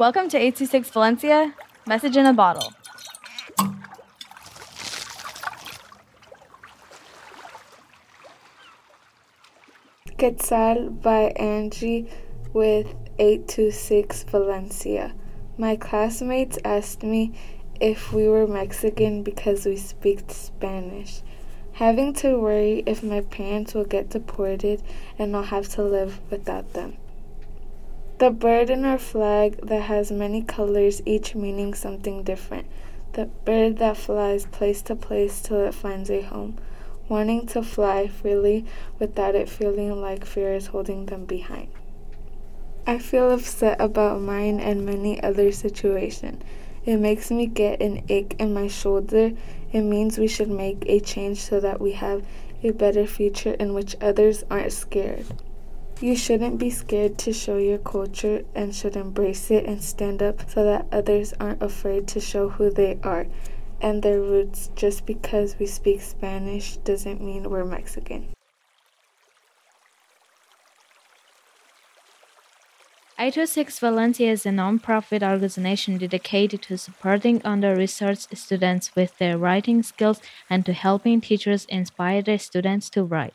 Welcome to 826 Valencia, message in a bottle. Quetzal by Angie with 826 Valencia. My classmates asked me if we were Mexican because we speak Spanish. Having to worry if my parents will get deported and I'll have to live without them. The bird in our flag that has many colors, each meaning something different. The bird that flies place to place till it finds a home, wanting to fly freely without it feeling like fear is holding them behind. I feel upset about mine and many other situations. It makes me get an ache in my shoulder. It means we should make a change so that we have a better future in which others aren't scared. You shouldn't be scared to show your culture and should embrace it and stand up so that others aren't afraid to show who they are and their roots. Just because we speak Spanish doesn't mean we're Mexican. Six Valencia is a non-profit organization dedicated to supporting under-researched students with their writing skills and to helping teachers inspire their students to write.